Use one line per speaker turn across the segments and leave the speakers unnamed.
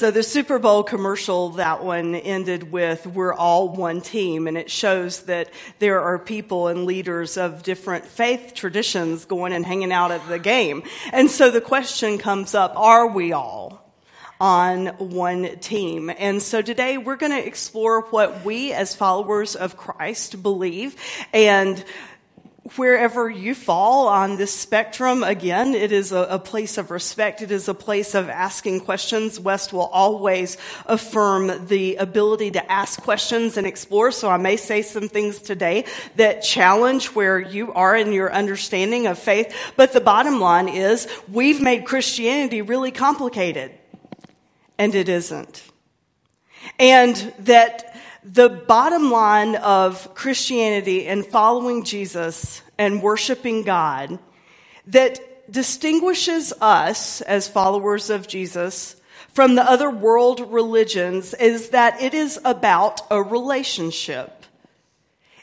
So the Super Bowl commercial, that one ended with, we're all one team. And it shows that there are people and leaders of different faith traditions going and hanging out at the game. And so the question comes up, are we all? on one team. And so today we're going to explore what we as followers of Christ believe and wherever you fall on this spectrum, again, it is a, a, place of respect. It is a place of asking questions. West will always affirm the ability to ask questions and explore. So I may say some things today that challenge where you are in your understanding of faith. But the bottom line is we've made Christianity really complicated. And it isn't. And that the bottom line of Christianity and following Jesus and worshiping God that distinguishes us as followers of Jesus from the other world religions is that it is about a relationship.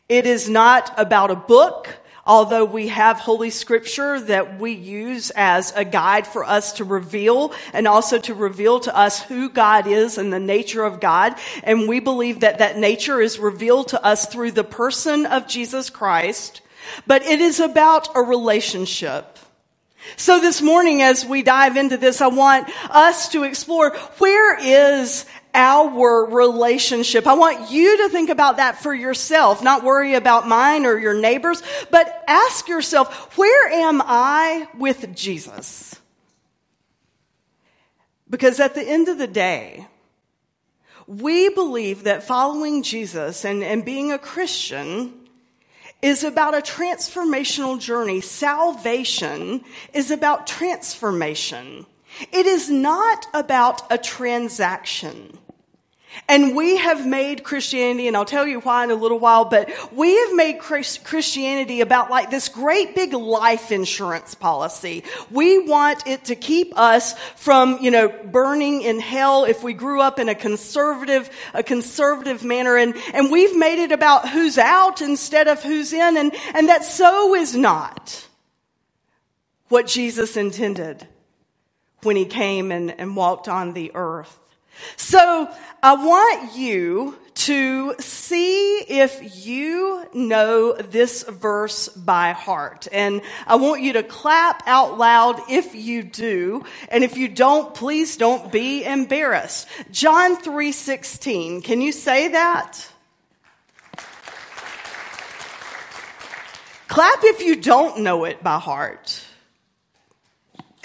It is not about a book although we have Holy Scripture that we use as a guide for us to reveal and also to reveal to us who God is and the nature of God. And we believe that that nature is revealed to us through the person of Jesus Christ. But it is about a relationship. So this morning, as we dive into this, I want us to explore where is our relationship. I want you to think about that for yourself, not worry about mine or your neighbors, but ask yourself, where am I with Jesus? Because at the end of the day, we believe that following Jesus and, and being a Christian is about a transformational journey. Salvation is about transformation. It is not about a transaction. And we have made Christianity, and I'll tell you why in a little while, but we have made Christianity about like this great big life insurance policy. We want it to keep us from, you know, burning in hell if we grew up in a conservative, a conservative manner. And, and we've made it about who's out instead of who's in. And, and that so is not what Jesus intended when he came and, and walked on the earth. So I want you to see if you know this verse by heart. And I want you to clap out loud if you do. And if you don't, please don't be embarrassed. John 3:16. Can you say that? Clap if you don't know it by heart.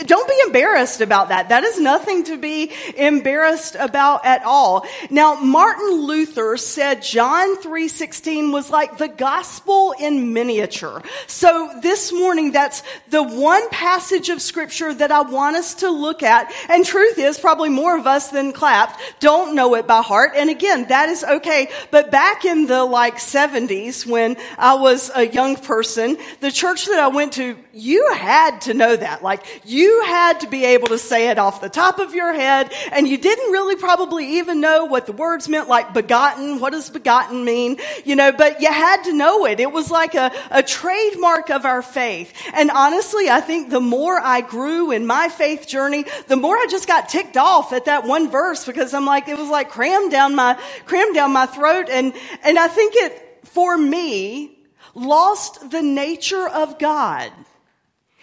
Don't be embarrassed about that. That is nothing to be embarrassed about at all. Now, Martin Luther said John 3:16 was like the gospel in miniature. So this morning that's the one passage of scripture that I want us to look at. And truth is probably more of us than clapped don't know it by heart. And again, that is okay. But back in the like 70s when I was a young person, the church that I went to, you had to know that. Like you you had to be able to say it off the top of your head, and you didn't really probably even know what the words meant, like begotten. What does begotten mean? You know, but you had to know it. It was like a, a trademark of our faith. And honestly, I think the more I grew in my faith journey, the more I just got ticked off at that one verse because I'm like, it was like crammed down my, crammed down my throat. And, and I think it, for me, lost the nature of God.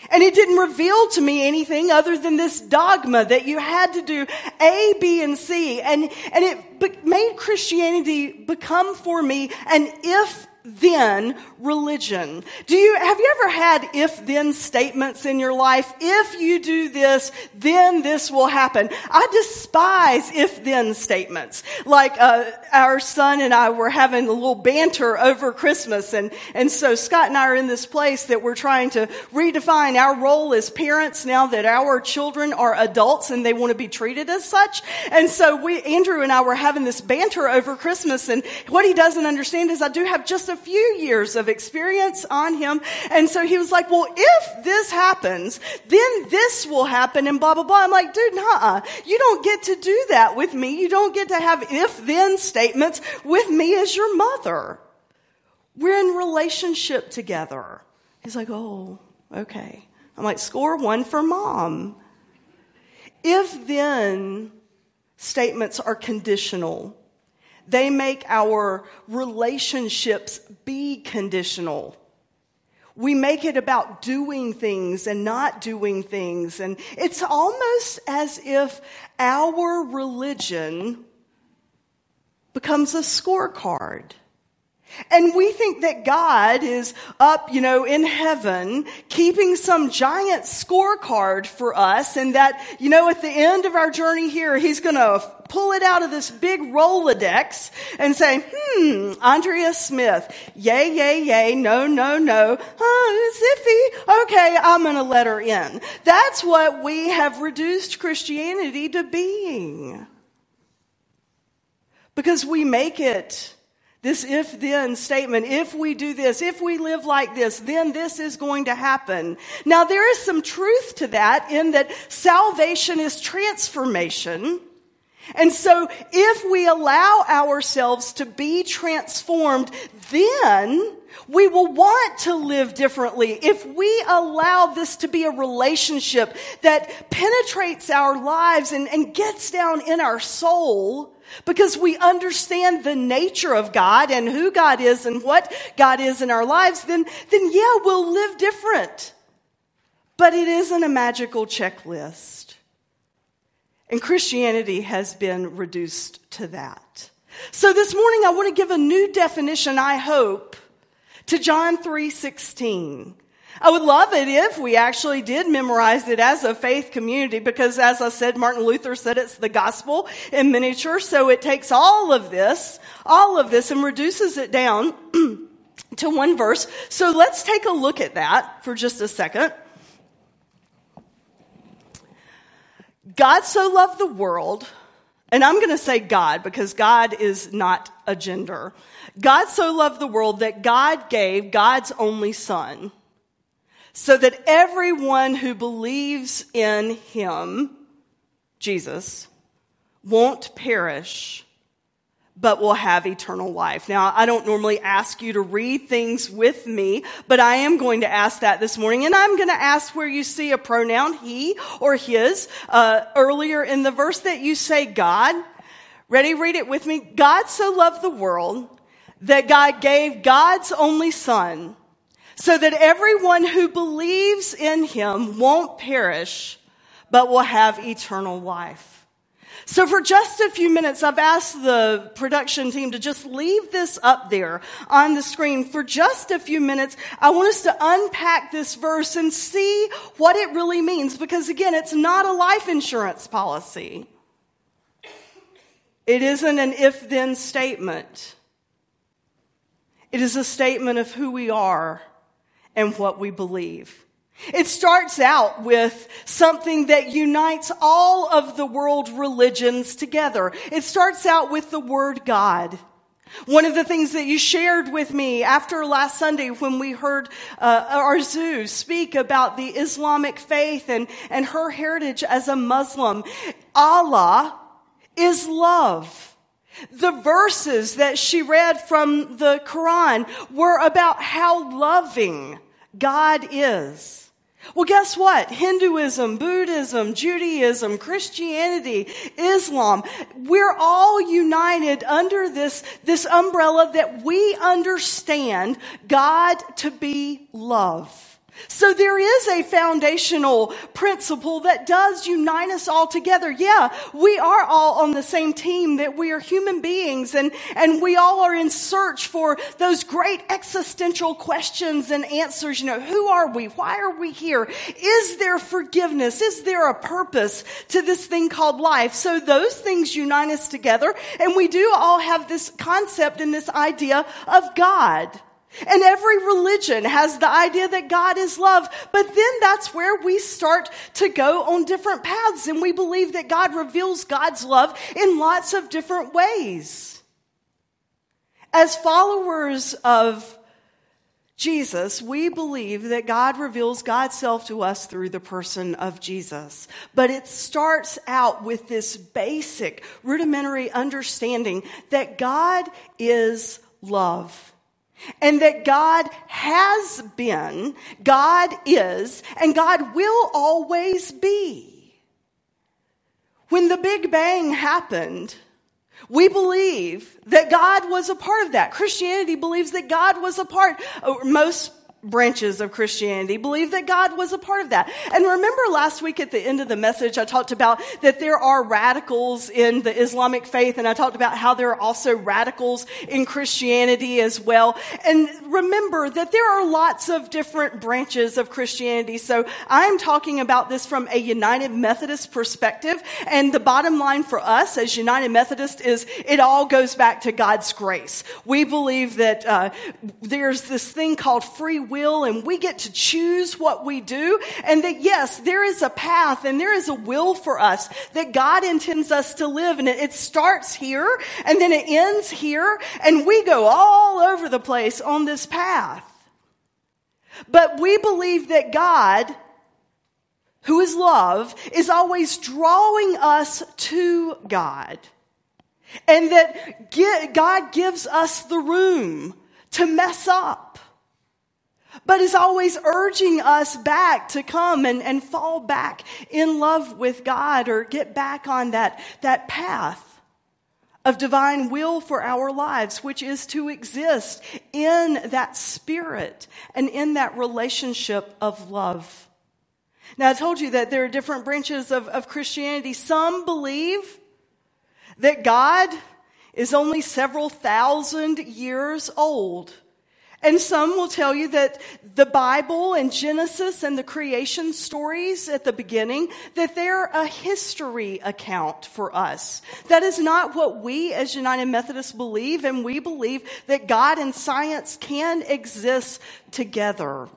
And it didn't reveal to me anything other than this dogma that you had to do A, B, and C. And, and it made Christianity become for me an if then religion. Do you, have you ever had if then statements in your life? If you do this, then this will happen. I despise if then statements. Like, uh, our son and I were having a little banter over Christmas and, and so Scott and I are in this place that we're trying to redefine our role as parents now that our children are adults and they want to be treated as such. And so we, Andrew and I were having this banter over Christmas and what he doesn't understand is I do have just a few years of experience on him. And so he was like, well, if this happens, then this will happen and blah, blah, blah. I'm like, dude, nah, you don't get to do that with me. You don't get to have if then statements with me as your mother. We're in relationship together. He's like, oh, okay. I'm like, score one for mom. If then statements are conditional. They make our relationships be conditional. We make it about doing things and not doing things. And it's almost as if our religion becomes a scorecard. And we think that God is up, you know, in heaven, keeping some giant scorecard for us, and that, you know, at the end of our journey here, He's gonna pull it out of this big Rolodex and say, hmm, Andrea Smith, yay, yay, yay, no, no, no, oh, ziffy, okay, I'm gonna let her in. That's what we have reduced Christianity to being. Because we make it this if then statement, if we do this, if we live like this, then this is going to happen. Now there is some truth to that in that salvation is transformation. And so if we allow ourselves to be transformed, then we will want to live differently. If we allow this to be a relationship that penetrates our lives and, and gets down in our soul, because we understand the nature of God and who God is and what God is in our lives, then, then yeah, we'll live different. But it isn't a magical checklist. And Christianity has been reduced to that. So this morning I want to give a new definition, I hope, to John 3:16. I would love it if we actually did memorize it as a faith community because as I said, Martin Luther said it's the gospel in miniature. So it takes all of this, all of this and reduces it down to one verse. So let's take a look at that for just a second. God so loved the world, and I'm going to say God because God is not a gender. God so loved the world that God gave God's only son so that everyone who believes in him, Jesus, won't perish, but will have eternal life. Now, I don't normally ask you to read things with me, but I am going to ask that this morning, and I'm going to ask where you see a pronoun he or his. Uh, earlier in the verse that you say God. Ready? Read it with me. God so loved the world that God gave God's only son so that everyone who believes in him won't perish, but will have eternal life. So for just a few minutes, I've asked the production team to just leave this up there on the screen. For just a few minutes, I want us to unpack this verse and see what it really means. Because again, it's not a life insurance policy. It isn't an if then statement. It is a statement of who we are and what we believe. It starts out with something that unites all of the world religions together. It starts out with the word God. One of the things that you shared with me after last Sunday when we heard uh, Arzu speak about the Islamic faith and, and her heritage as a Muslim, Allah is love. The verses that she read from the Quran were about how loving God is. Well, guess what? Hinduism, Buddhism, Judaism, Christianity, Islam, we're all united under this, this umbrella that we understand God to be love. So there is a foundational principle that does unite us all together. Yeah, we are all on the same team that we are human beings and, and we all are in search for those great existential questions and answers. You know, who are we? Why are we here? Is there forgiveness? Is there a purpose to this thing called life? So those things unite us together and we do all have this concept and this idea of God. And every religion has the idea that God is love, but then that's where we start to go on different paths and we believe that God reveals God's love in lots of different ways. As followers of Jesus, we believe that God reveals God's self to us through the person of Jesus. But it starts out with this basic, rudimentary understanding that God is love and that God has been, God is, and God will always be. When the Big Bang happened, we believe that God was a part of that. Christianity believes that God was a part. Uh, most branches of Christianity believe that God was a part of that. And remember last week at the end of the message, I talked about that there are radicals in the Islamic faith, and I talked about how there are also radicals in Christianity as well. And remember that there are lots of different branches of Christianity. So I'm talking about this from a United Methodist perspective. And the bottom line for us as United Methodist is it all goes back to God's grace. We believe that uh, there's this thing called free will and we get to choose what we do. And that yes, there is a path and there is a will for us that God intends us to live. And it, it starts here and then it ends here and we go all over the place on this path. But we believe that God, who is love, is always drawing us to God. And that God gives us the room to mess up but is always urging us back to come and, and fall back in love with God or get back on that, that path of divine will for our lives, which is to exist in that spirit and in that relationship of love. Now, I told you that there are different branches of, of Christianity. Some believe that God is only several thousand years old and some will tell you that the Bible and Genesis and the creation stories at the beginning, that they're a history account for us. That is not what we as United Methodists believe, and we believe that God and science can exist together.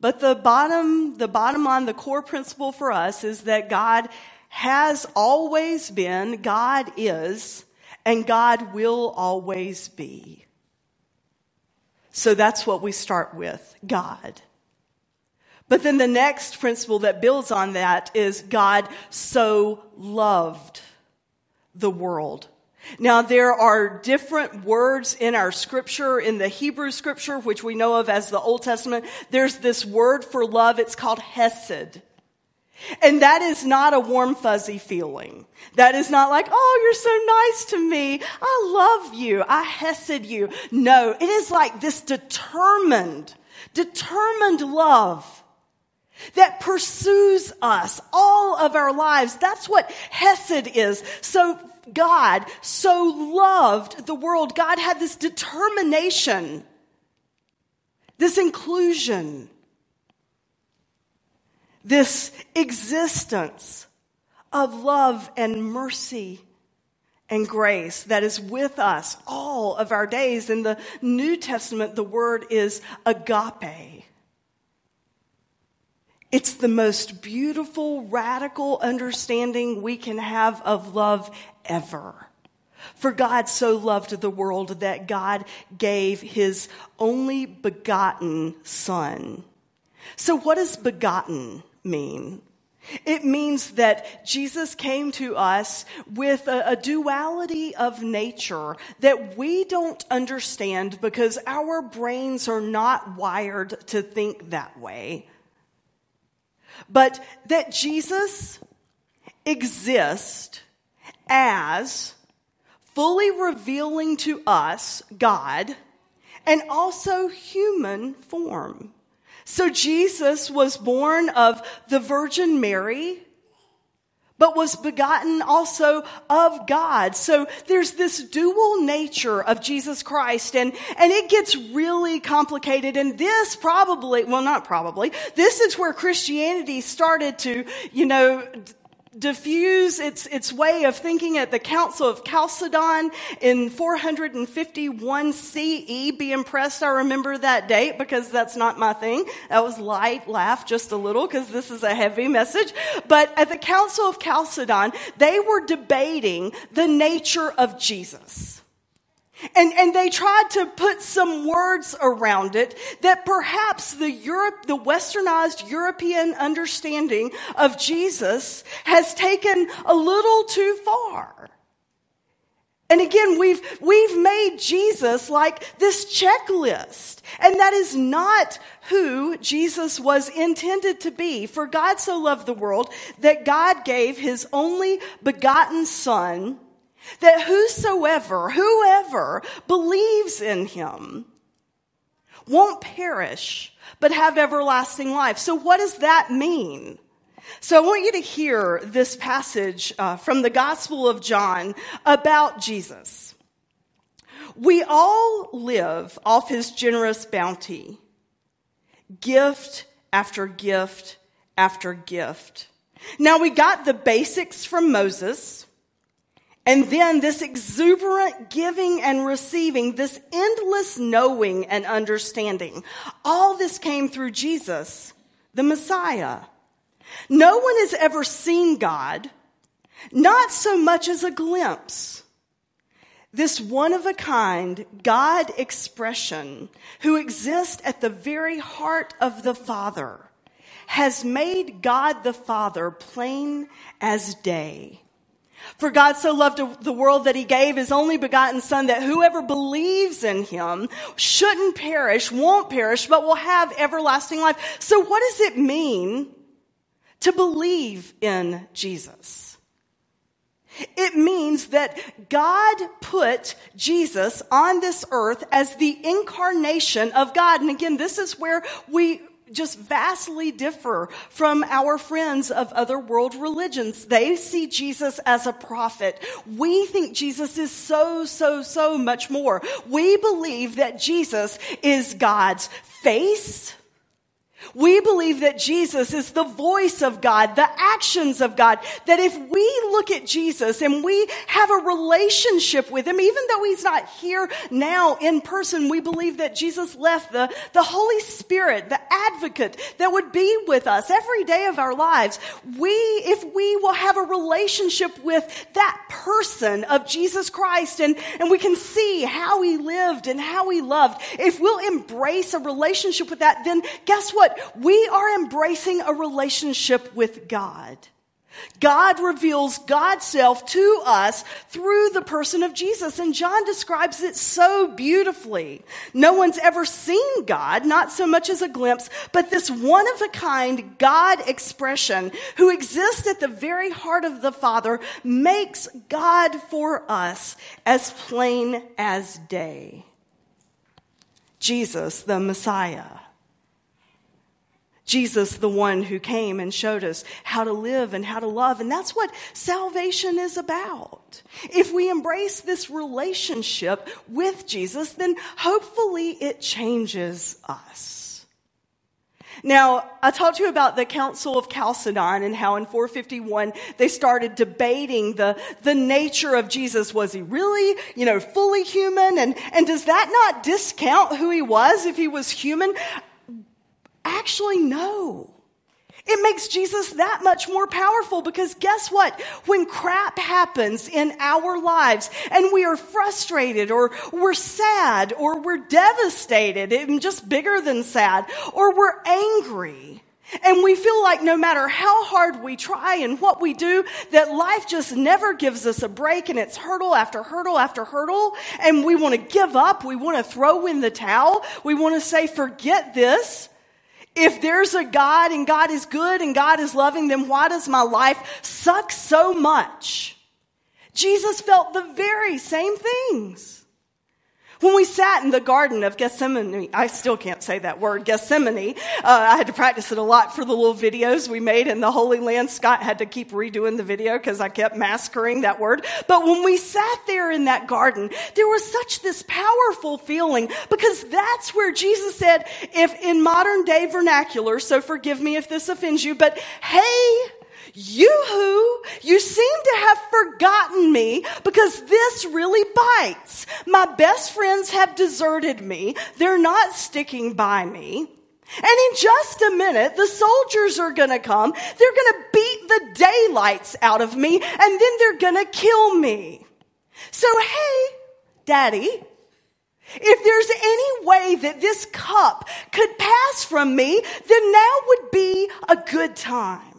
But the bottom, the bottom line, the core principle for us is that God has always been, God is, and God will always be. So that's what we start with God. But then the next principle that builds on that is God so loved the world. Now, there are different words in our scripture, in the Hebrew scripture, which we know of as the Old Testament. There's this word for love. It's called hesed. And that is not a warm, fuzzy feeling. That is not like, oh, you're so nice to me. I love you. I hesed you. No, it is like this determined, determined love that pursues us all of our lives. That's what Hesed is. So God so loved the world. God had this determination, this inclusion this existence of love and mercy and grace that is with us all of our days. In the New Testament, the word is agape. It's the most beautiful, radical understanding we can have of love ever. For God so loved the world that God gave his only begotten Son. So, what is begotten mean? It means that Jesus came to us with a, a, duality of nature that we don't understand because our brains are not wired to think that way. But that Jesus exists as fully revealing to us God and also human form. So Jesus was born of the Virgin Mary, but was begotten also of God. So there's this dual nature of Jesus Christ and, and it gets really complicated. And this probably, well, not probably, this is where Christianity started to, you know, diffuse its, its way of thinking at the Council of Chalcedon in 451 CE. Be impressed I remember that date because that's not my thing. That was light, laugh just a little because this is a heavy message. But at the Council of Chalcedon, they were debating the nature of Jesus. And, and they tried to put some words around it that perhaps the Europe, the westernized European understanding of Jesus has taken a little too far. And again, we've, we've made Jesus like this checklist. And that is not who Jesus was intended to be. For God so loved the world that God gave his only begotten son that whosoever, whoever believes in him won't perish, but have everlasting life. So what does that mean? So I want you to hear this passage uh, from the Gospel of John about Jesus. We all live off his generous bounty, gift after gift after gift. Now we got the basics from Moses. And then this exuberant giving and receiving, this endless knowing and understanding. All this came through Jesus, the Messiah. No one has ever seen God, not so much as a glimpse. This one of a kind God expression who exists at the very heart of the Father has made God the Father plain as day. For God so loved the world that he gave his only begotten son that whoever believes in him shouldn't perish, won't perish, but will have everlasting life. So what does it mean to believe in Jesus. It means that God put Jesus on this earth as the incarnation of God. And again, this is where we just vastly differ from our friends of other world religions. They see Jesus as a prophet. We think Jesus is so, so, so much more. We believe that Jesus is God's face, we believe that Jesus is the voice of God, the actions of God. That if we look at Jesus and we have a relationship with him, even though he's not here now in person, we believe that Jesus left the, the Holy Spirit, the advocate that would be with us every day of our lives. We, if we will have a relationship with that person of Jesus Christ and, and we can see how he lived and how he loved, if we'll embrace a relationship with that, then guess what? We are embracing a relationship with God. God reveals God's self to us through the person of Jesus. And John describes it so beautifully. No one's ever seen God, not so much as a glimpse, but this one of a kind God expression who exists at the very heart of the Father makes God for us as plain as day. Jesus, the Messiah. Jesus, the one who came and showed us how to live and how to love. And that's what salvation is about. If we embrace this relationship with Jesus, then hopefully it changes us. Now, I talked to you about the Council of Chalcedon and how in 451 they started debating the, the nature of Jesus. Was he really, you know, fully human? And, and does that not discount who he was if he was human? Actually, no. It makes Jesus that much more powerful because guess what? When crap happens in our lives and we are frustrated or we're sad or we're devastated, and just bigger than sad, or we're angry, and we feel like no matter how hard we try and what we do, that life just never gives us a break and it's hurdle after hurdle after hurdle. And we want to give up. We want to throw in the towel. We want to say, forget this. If there's a God and God is good and God is loving, then why does my life suck so much? Jesus felt the very same things. When we sat in the Garden of Gethsemane, I still can't say that word, Gethsemane. Uh, I had to practice it a lot for the little videos we made in the Holy Land. Scott had to keep redoing the video because I kept massacring that word. But when we sat there in that garden, there was such this powerful feeling because that's where Jesus said, if in modern day vernacular, so forgive me if this offends you, but hey, you who, you seem to have forgotten me because this really bites. My best friends have deserted me. They're not sticking by me. And in just a minute, the soldiers are gonna come. They're gonna beat the daylights out of me and then they're gonna kill me. So hey, daddy, if there's any way that this cup could pass from me, then now would be a good time.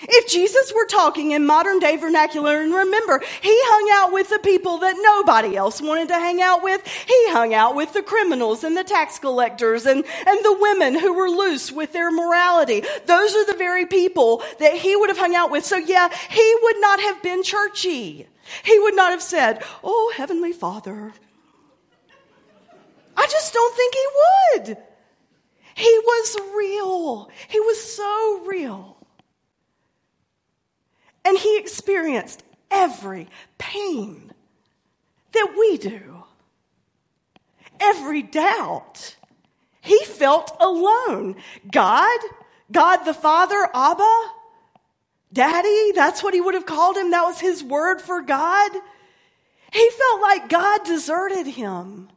If Jesus were talking in modern day vernacular, and remember, he hung out with the people that nobody else wanted to hang out with. He hung out with the criminals and the tax collectors and, and the women who were loose with their morality. Those are the very people that he would have hung out with. So yeah, he would not have been churchy. He would not have said, Oh, Heavenly Father. I just don't think he would. He was real. He was so real. And he experienced every pain that we do, every doubt. He felt alone. God, God the Father, Abba, Daddy, that's what he would have called him. That was his word for God. He felt like God deserted him.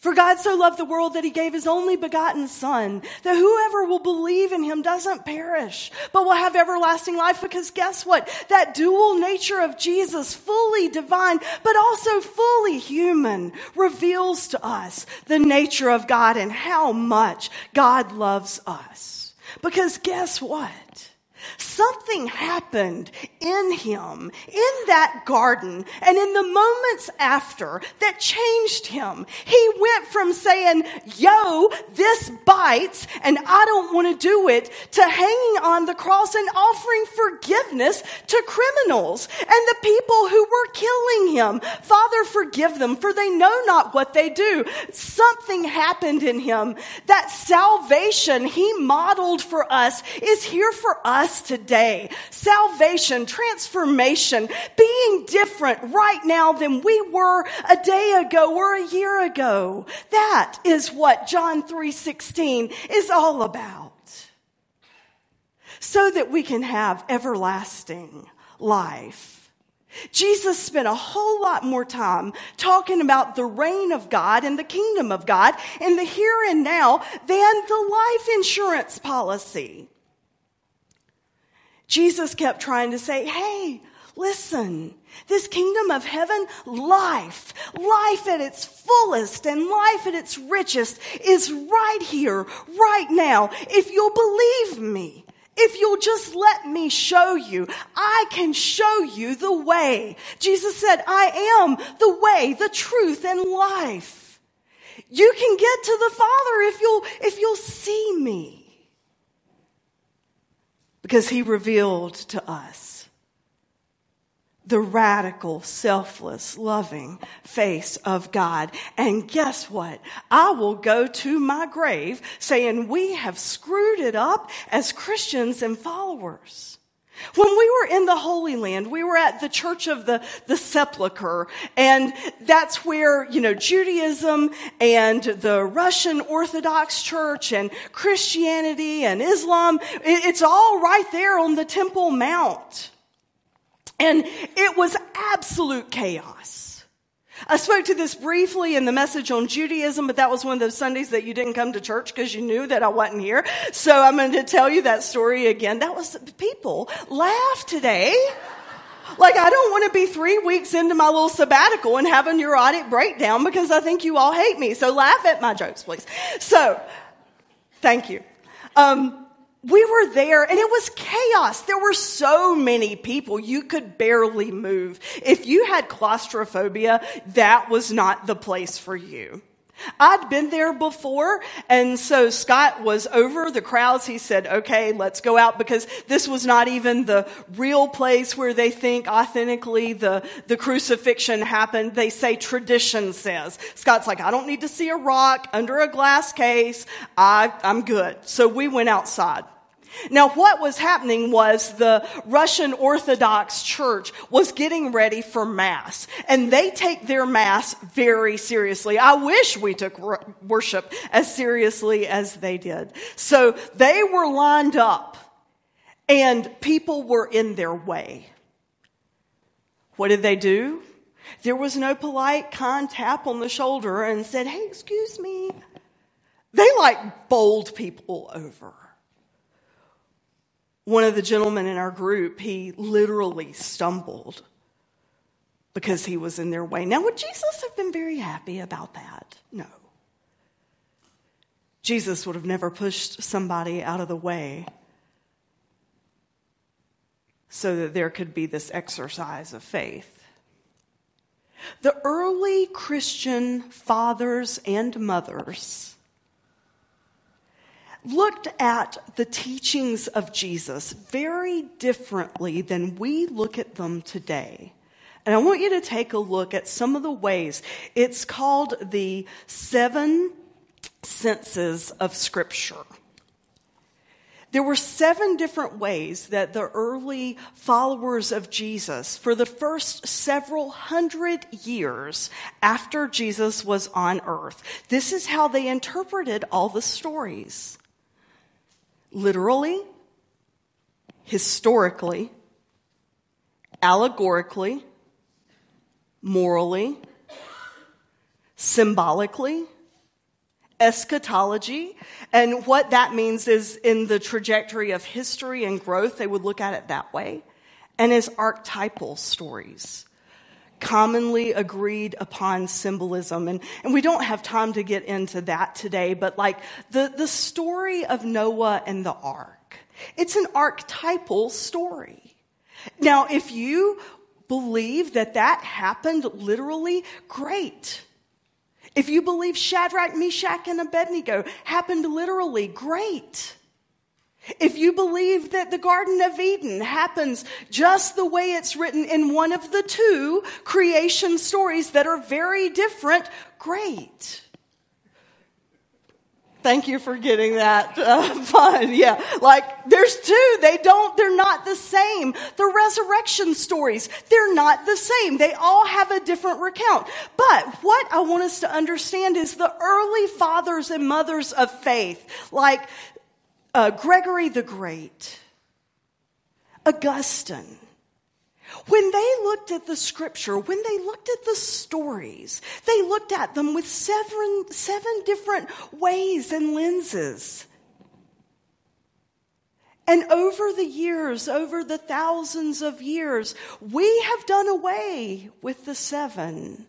For God so loved the world that he gave his only begotten Son, that whoever will believe in him doesn't perish, but will have everlasting life. Because guess what? That dual nature of Jesus, fully divine, but also fully human, reveals to us the nature of God and how much God loves us. Because guess what? Something happened in him, in that garden, and in the moments after that changed him. He went from saying, Yo, this bites, and I don't want to do it, to hanging on the cross and offering forgiveness to criminals and the people who were killing him. Father, forgive them, for they know not what they do. Something happened in him. That salvation he modeled for us is here for us today. Salvation, transformation, being different right now than we were a day ago or a year ago. That is what John 3:16 is all about. So that we can have everlasting life. Jesus spent a whole lot more time talking about the reign of God and the kingdom of God in the here and now than the life insurance policy. Jesus kept trying to say, hey, listen, this kingdom of heaven, life, life at its fullest and life at its richest is right here, right now. If you'll believe me, if you'll just let me show you, I can show you the way. Jesus said, I am the way, the truth, and life. You can get to the Father if you'll, if you'll see me because he revealed to us the radical, selfless, loving face of God. And guess what? I will go to my grave saying we have screwed it up as Christians and followers. When we were in the Holy Land, we were at the Church of the, the Sepulchre, and that's where, you know, Judaism and the Russian Orthodox Church and Christianity and Islam, it's all right there on the Temple Mount. And it was absolute chaos. I spoke to this briefly in the message on Judaism, but that was one of those Sundays that you didn't come to church because you knew that I wasn't here. So I'm going to tell you that story again. That was people laugh today. Like, I don't want to be three weeks into my little sabbatical and have a neurotic breakdown because I think you all hate me. So laugh at my jokes, please. So, thank you. Um, we were there and it was chaos. There were so many people. You could barely move. If you had claustrophobia, that was not the place for you. I'd been there before, and so Scott was over the crowds. He said, okay, let's go out because this was not even the real place where they think authentically the, the crucifixion happened. They say tradition says. Scott's like, I don't need to see a rock under a glass case. I, I'm good. So we went outside. Now, what was happening was the Russian Orthodox Church was getting ready for Mass, and they take their Mass very seriously. I wish we took worship as seriously as they did. So they were lined up, and people were in their way. What did they do? There was no polite, kind tap on the shoulder and said, Hey, excuse me. They like bowled people over one of the gentlemen in our group, he literally stumbled because he was in their way. Now, would Jesus have been very happy about that? No. Jesus would have never pushed somebody out of the way so that there could be this exercise of faith. The early Christian fathers and mothers looked at the teachings of Jesus very differently than we look at them today. And I want you to take a look at some of the ways. It's called the seven senses of Scripture. There were seven different ways that the early followers of Jesus, for the first several hundred years after Jesus was on earth, this is how they interpreted all the stories literally, historically, allegorically, morally, symbolically, eschatology. And what that means is in the trajectory of history and growth, they would look at it that way. And as archetypal stories, commonly agreed upon symbolism. And, and we don't have time to get into that today, but like the, the story of Noah and the ark, it's an archetypal story. Now, if you believe that that happened literally, great. If you believe Shadrach, Meshach, and Abednego happened literally, great. If you believe that the Garden of Eden happens just the way it's written in one of the two creation stories that are very different, great. Thank you for getting that uh, fun. Yeah. Like, there's two. They don't, they're not the same. The resurrection stories, they're not the same. They all have a different recount. But what I want us to understand is the early fathers and mothers of faith, like uh, Gregory the Great, Augustine, when they looked at the scripture, when they looked at the stories, they looked at them with seven, seven different ways and lenses. And over the years, over the thousands of years, we have done away with the seven.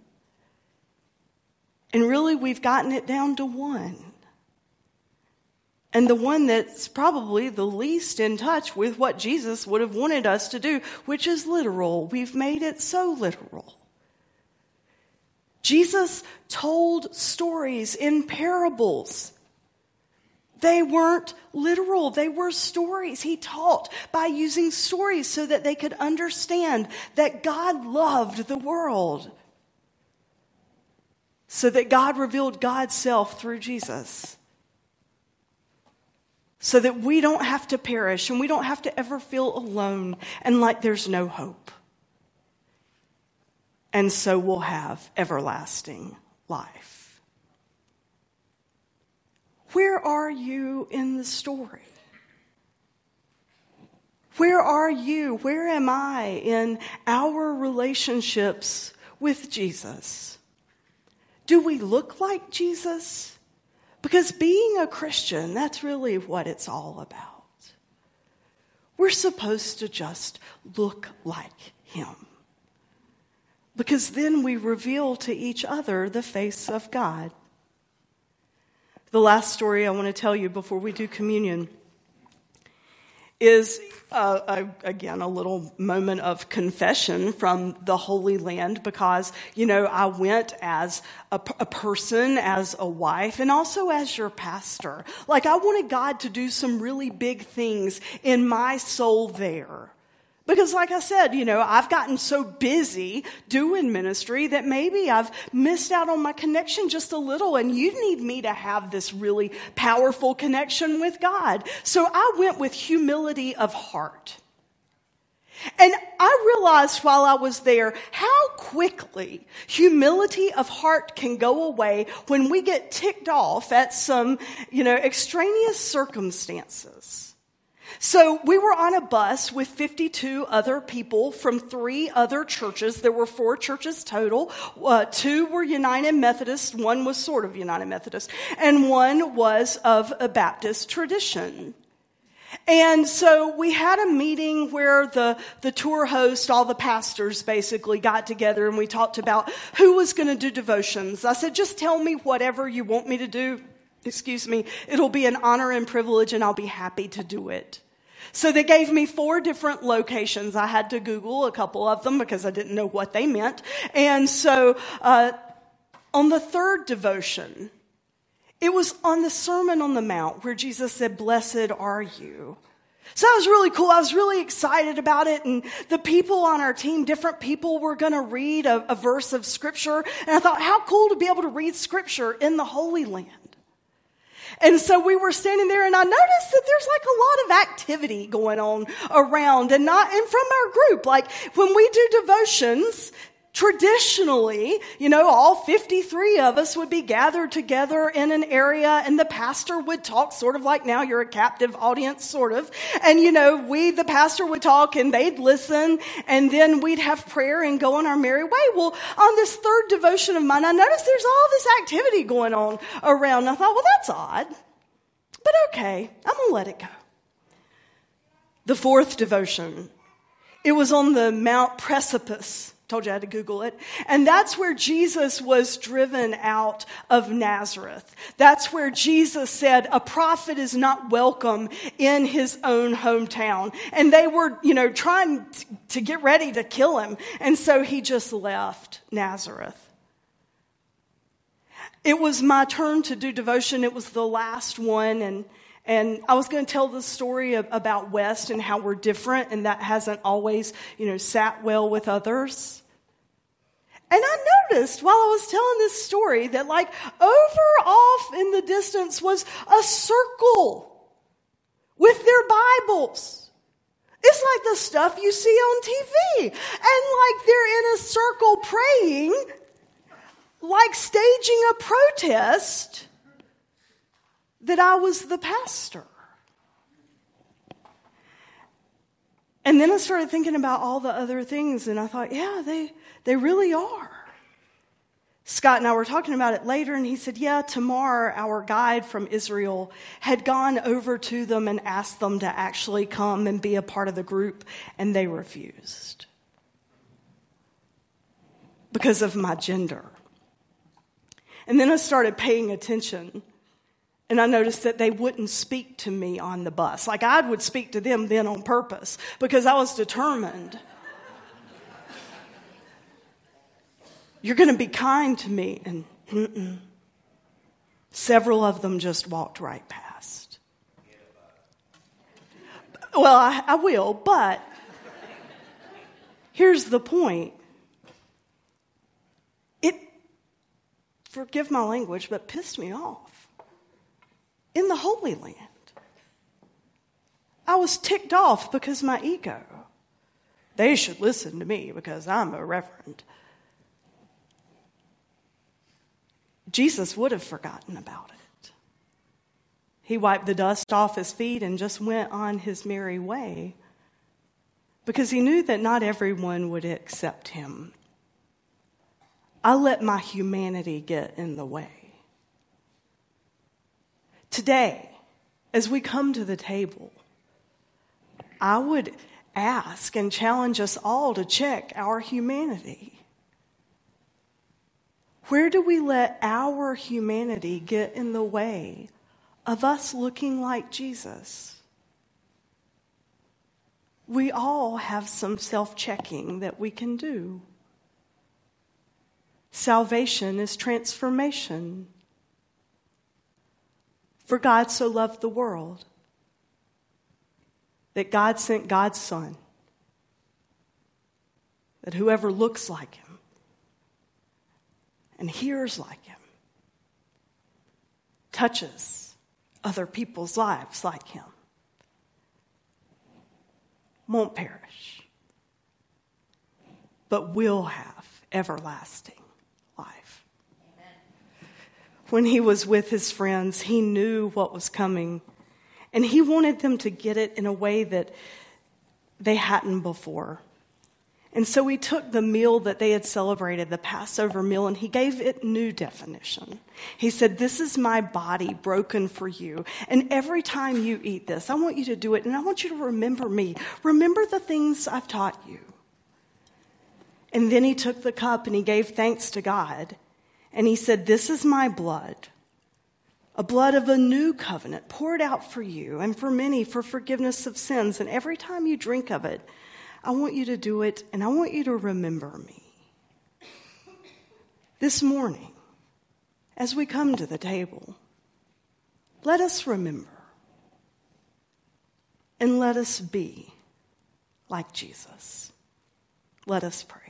And really, we've gotten it down to one and the one that's probably the least in touch with what Jesus would have wanted us to do, which is literal. We've made it so literal. Jesus told stories in parables. They weren't literal, they were stories. He taught by using stories so that they could understand that God loved the world. So that God revealed God's self through Jesus so that we don't have to perish and we don't have to ever feel alone and like there's no hope. And so we'll have everlasting life. Where are you in the story? Where are you? Where am I in our relationships with Jesus? Do we look like Jesus? Because being a Christian, that's really what it's all about. We're supposed to just look like Him. Because then we reveal to each other the face of God. The last story I want to tell you before we do communion is uh, a, again a little moment of confession from the Holy Land because you know I went as a, a person, as a wife, and also as your pastor. Like I wanted God to do some really big things in my soul there. Because, like I said, you know, I've gotten so busy doing ministry that maybe I've missed out on my connection just a little, and you need me to have this really powerful connection with God. So I went with humility of heart. And I realized while I was there how quickly humility of heart can go away when we get ticked off at some, you know, extraneous circumstances. So we were on a bus with 52 other people from three other churches. There were four churches total. Uh, two were United Methodist, one was sort of United Methodist, and one was of a Baptist tradition. And so we had a meeting where the, the tour host, all the pastors basically got together and we talked about who was going to do devotions. I said, just tell me whatever you want me to do. Excuse me. It'll be an honor and privilege and I'll be happy to do it. So they gave me four different locations. I had to Google a couple of them because I didn't know what they meant. And so uh, on the third devotion, it was on the Sermon on the Mount where Jesus said, Blessed are you. So that was really cool. I was really excited about it. And the people on our team, different people were going to read a, a verse of scripture. And I thought, how cool to be able to read scripture in the Holy Land. And so we were standing there and I noticed that there's like a lot of activity going on around and not, and from our group. Like when we do devotions, Traditionally, you know, all 53 of us would be gathered together in an area and the pastor would talk sort of like now you're a captive audience, sort of. And, you know, we, the pastor would talk and they'd listen and then we'd have prayer and go on our merry way. Well, on this third devotion of mine, I noticed there's all this activity going on around. I thought, well, that's odd, but okay, I'm going to let it go. The fourth devotion, it was on the Mount Precipice Told you I had to Google it. And that's where Jesus was driven out of Nazareth. That's where Jesus said a prophet is not welcome in his own hometown. And they were, you know, trying to get ready to kill him. And so he just left Nazareth. It was my turn to do devotion. It was the last one. And and I was going to tell the story about West and how we're different, and that hasn't always, you know, sat well with others. And I noticed while I was telling this story that, like, over off in the distance was a circle with their Bibles. It's like the stuff you see on TV. And like they're in a circle praying, like staging a protest that I was the pastor. And then I started thinking about all the other things, and I thought, yeah, they, they really are. Scott and I were talking about it later, and he said, Yeah, Tamar, our guide from Israel, had gone over to them and asked them to actually come and be a part of the group, and they refused because of my gender. And then I started paying attention, and I noticed that they wouldn't speak to me on the bus. Like I would speak to them then on purpose because I was determined You're going to be kind to me. And mm-mm. several of them just walked right past. Well, I, I will, but here's the point. It, forgive my language, but pissed me off. In the Holy Land, I was ticked off because my ego. They should listen to me because I'm a reverend. Jesus would have forgotten about it. He wiped the dust off his feet and just went on his merry way because he knew that not everyone would accept him. I let my humanity get in the way. Today, as we come to the table, I would ask and challenge us all to check our humanity. Where do we let our humanity get in the way of us looking like Jesus? We all have some self checking that we can do. Salvation is transformation. For God so loved the world that God sent God's Son, that whoever looks like him and hears like him, touches other people's lives like him, won't perish, but will have everlasting life. Amen. When he was with his friends, he knew what was coming, and he wanted them to get it in a way that they hadn't before. And so he took the meal that they had celebrated, the Passover meal, and he gave it new definition. He said, This is my body broken for you. And every time you eat this, I want you to do it, and I want you to remember me. Remember the things I've taught you. And then he took the cup and he gave thanks to God. And he said, This is my blood a blood of a new covenant poured out for you and for many for forgiveness of sins. And every time you drink of it, I want you to do it and I want you to remember me. This morning, as we come to the table, let us remember and let us be like Jesus. Let us pray.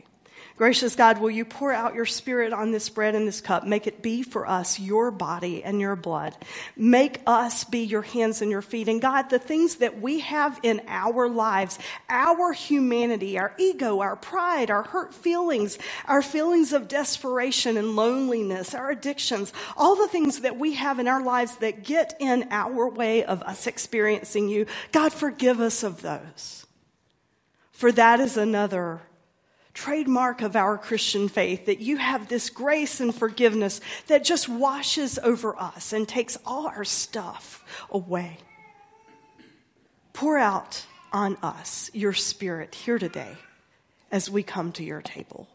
Gracious God, will you pour out your spirit on this bread and this cup? Make it be for us your body and your blood. Make us be your hands and your feet. And God, the things that we have in our lives, our humanity, our ego, our pride, our hurt feelings, our feelings of desperation and loneliness, our addictions, all the things that we have in our lives that get in our way of us experiencing you, God, forgive us of those. For that is another trademark of our Christian faith that you have this grace and forgiveness that just washes over us and takes all our stuff away. Pour out on us your spirit here today as we come to your table.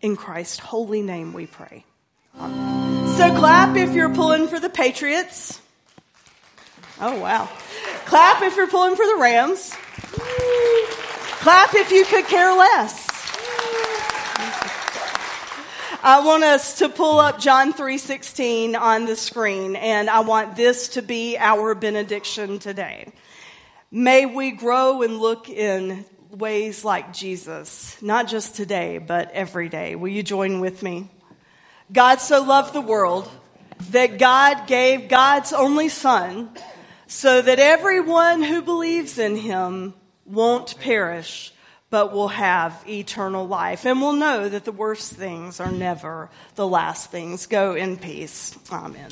In Christ's holy name we pray. Amen. So clap if you're pulling for the Patriots. Oh, wow. Clap if you're pulling for the Rams. Clap if you could care less. I want us to pull up John 3:16 on the screen and I want this to be our benediction today. May we grow and look in ways like Jesus, not just today, but every day. Will you join with me? God so loved the world that God gave God's only son so that everyone who believes in him won't perish but will have eternal life. And will know that the worst things are never the last things. Go in peace. Amen.